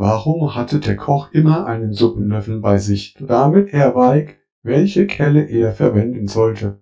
Warum hatte der Koch immer einen Suppenlöffel bei sich, damit er weig, welche Kelle er verwenden sollte?